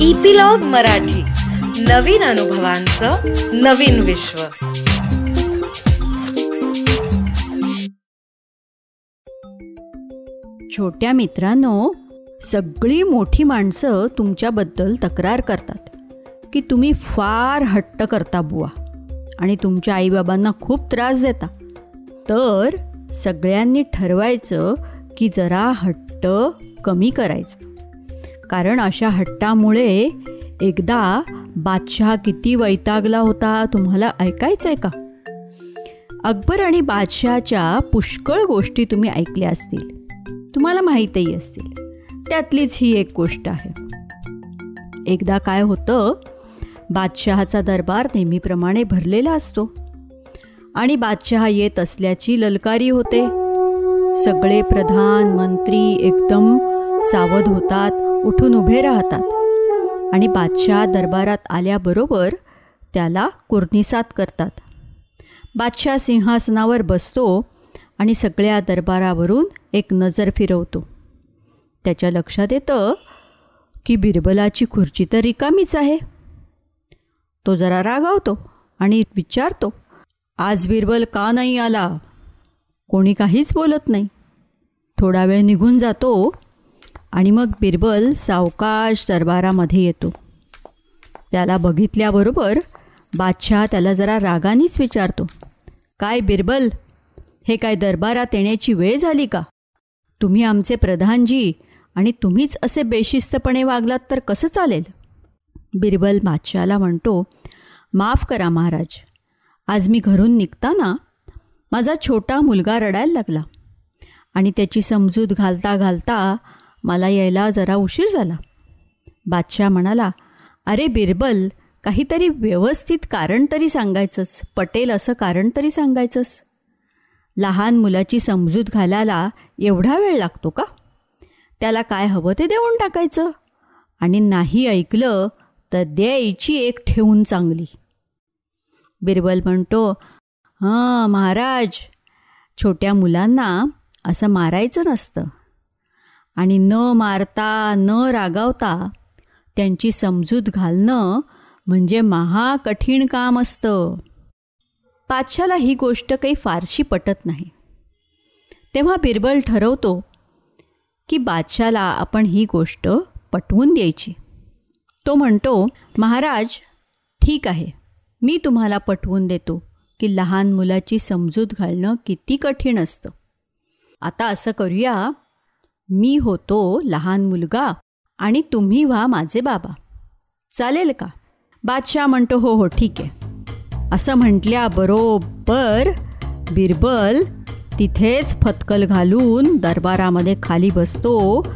Epilogue Marathi. नवीन अनुभवांचं नवीन विश्व. छोट्या मित्रांनो सगळी मोठी माणसं तुमच्याबद्दल तक्रार करतात की तुम्ही फार हट्ट करता बुवा आणि तुमच्या आईबाबांना खूप त्रास देता. तर सगळ्यांनी ठरवायचं की जरा हट्ट कमी करायचं. कारण अशा हट्टामुळे एकदा बादशहा किती वैतागला होता तुम्हाला ऐकायचं आहे का? अकबर आणि बादशहाच्या पुष्कळ गोष्टी तुम्ही ऐकल्या असतील. तुम्हाला माहीतही असतील. त्यातलीच ही एक गोष्ट आहे. एकदा काय होतं बादशहाचा दरबार नेहमीप्रमाणे भरलेला असतो. आणि बादशहा येत असल्याची ललकारी होते. सगळे प्रधान मंत्री एकदम सावध होतात. उठून उभे राहतात. आणि बादशाह दरबारात आल्याबरोबर त्याला कुर्निसात करतात. बादशाह सिंहासनावर बसतो आणि सगळ्या दरबारावरून एक नजर फिरवतो. त्याच्या लक्षात येतं की बिरबलाची खुर्ची तर रिकामीच आहे. तो जरा रागावतो आणि विचारतो आज बिरबल का नाही आला? कोणी काहीच बोलत नाही. थोडा वेळ निघून जातो आणि मग बिरबल सावकाश दरबारामध्ये येतो. त्याला बघितल्याबरोबर बादशाह त्याला जरा रागानेच विचारतो काय बिरबल हे काय दरबारात येण्याची वेळ झाली का? तुम्ही आमचे प्रधानजी आणि तुम्हीच असे बेशिस्तपणे वागलात तर कसं चालेल? बिरबल बादशहाला म्हणतो माफ करा महाराज आज मी घरून निघताना माझा छोटा मुलगा रडायला लागला आणि त्याची समजूत घालता घालता मला यायला जरा उशीर झाला. बादशाह म्हणाला अरे बिरबल काहीतरी व्यवस्थित कारण तरी सांगायचंच पटेल असं कारण तरी सांगायचंच लहान मुलाची समजूत घालायला एवढा वेळ लागतो का? त्याला काय हवं ते देऊन टाकायचं. आणि नाही ऐकलं तर द्यायची एक ठेवून चांगली. बिरबल म्हणतो हां महाराज छोट्या मुलांना असं मारायचं नसतं. आणि न मारता न रागावता त्यांची समजूत घालणं म्हणजे महाकठीण काम असतं. पाचशाला ही गोष्ट काही फारशी पटत नाही. तेव्हा बिरबल ठरवतो की बादशाला आपण ही गोष्ट पटवून द्यायची. तो म्हणतो महाराज ठीक आहे. मी तुम्हाला पटवून देतो की लहान मुलाची समजूत घालणं किती कठीण असतं. आता असं करूया मी होतो लहान मुलगा आणि तुम्ही व्हा माझे बाबा. चालेल का? बादशाह म्हणतो हो हो ठीक आहे. असं म्हटल्या बरोबर बिरबल तिथेच फतकल घालून दरबारामध्ये खाली बसतो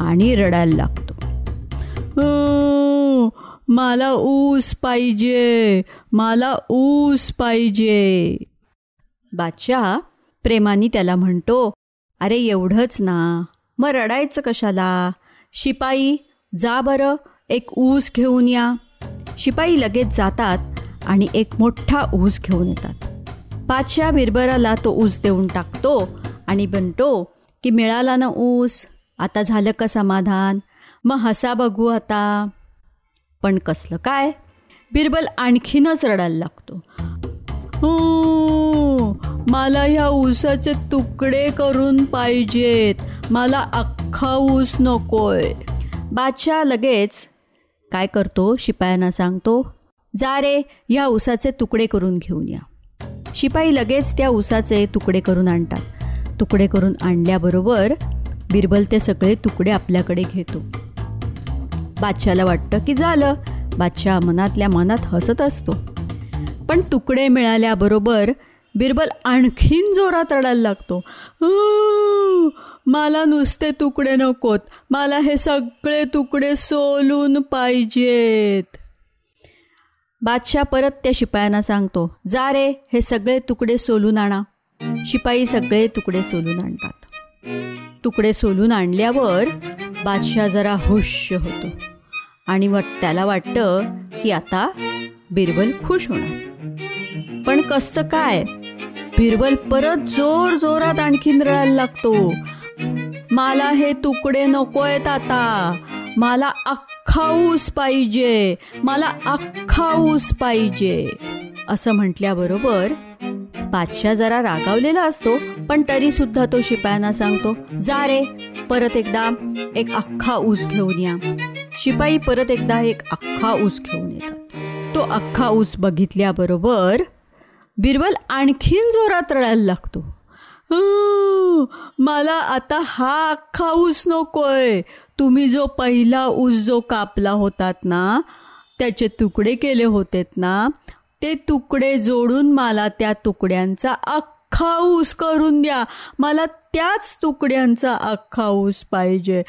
आणि रडायला लागतो. मला ऊस पाहिजे मला ऊस पाहिजे. बादशाह प्रेमाने त्याला म्हणतो अरे एवढंच ना. मग रडायचं कशाला? शिपाई जा बरं एक ऊस घेऊन या. शिपाई लगेच जातात आणि एक मोठा ऊस घेऊन येतात. पाचशा बिरबराला तो ऊस देऊन टाकतो आणि बनतो की मिळाला ना ऊस आता झालं का समाधान? मग हसा बघू आता. पण कसलं काय? बिरबल आणखीनच रडायला लागतो. मला ह्या ऊसाचे तुकडे करून पाहिजेत. मला अख्खा ऊस नकोय. बादशाह लगेच काय करतो? शिपायांना सांगतो जा रे ह्या ऊसाचे तुकडे करून घेऊन या. शिपाई लगेच त्या ऊसाचे तुकडे करून आणतात. तुकडे करून आणल्याबरोबर बिरबल ते सगळे तुकडे आपल्याकडे घेतो. बादशाला वाटतं की झालं. बादशाह मनातल्या मनात हसत असतो. पण तुकडे मिळाल्याबरोबर बिरबल आणखीन जोरात रडायला लागतो. मला नुसते तुकडे नकोत. मला हे सगळे तुकडे सोलून पाहिजेत. बादशाह परत त्या शिपायांना सांगतो जा रे हे सगळे तुकडे सोलून आणा. शिपाई सगळे तुकडे सोलून आणतात. तुकडे सोलून आणल्यावर बादशाह जरा हुश होतो आणि त्याला वाटतं की आता बिरबल खुश होणार. कसं काय? बिरबल परत जोर जोरात आणखीन रडायला लागतो. मला हे तुकडे नकोयत आता. मला अख्खा ऊस पाहिजे. मला अख्खा ऊस पाहिजे. असं म्हटल्याबरोबर बादशाह जरा रागावलेला असतो पण तरी सुद्धा तो शिपायांना सांगतो जा रे परत एकदा एक अख्खा ऊस घेऊन या. शिपाई परत एकदा एक अख्खा ऊस घेऊन येतात. तो अख्खा ऊस बघितल्याबरोबर बिरबल आणखीन जोरात रडायला लागतो. मला आता हा अख्खा ऊस नकोय. तुम्ही जो पहिला ऊस जो कापला होतात ना त्याचे तुकडे केले होतेत ना ते तुकडे जोडून मला त्या तुकड्यांचा अख्खा ऊस करून द्या. मला त्याच तुकड्यांचा अख्खा ऊस पाहिजे.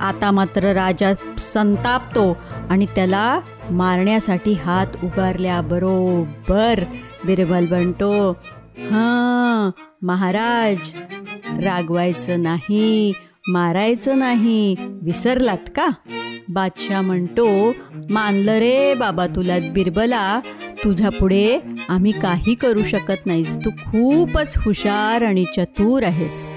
आता मात्र राजा संतापतो आणि त्याला मारण्यासाठी हात उगारल्याबरोबर बिरबल बनतो. हां महाराज रागवायचं नाही मारायचं नाही विसरलात का? बादशाह म्हणतो मानलं रे बाबा तुला बिरबला तुझ्या पुढे आम्ही काही करू शकत नाहीस. तू खूपच हुशार आणि चतुर आहेस.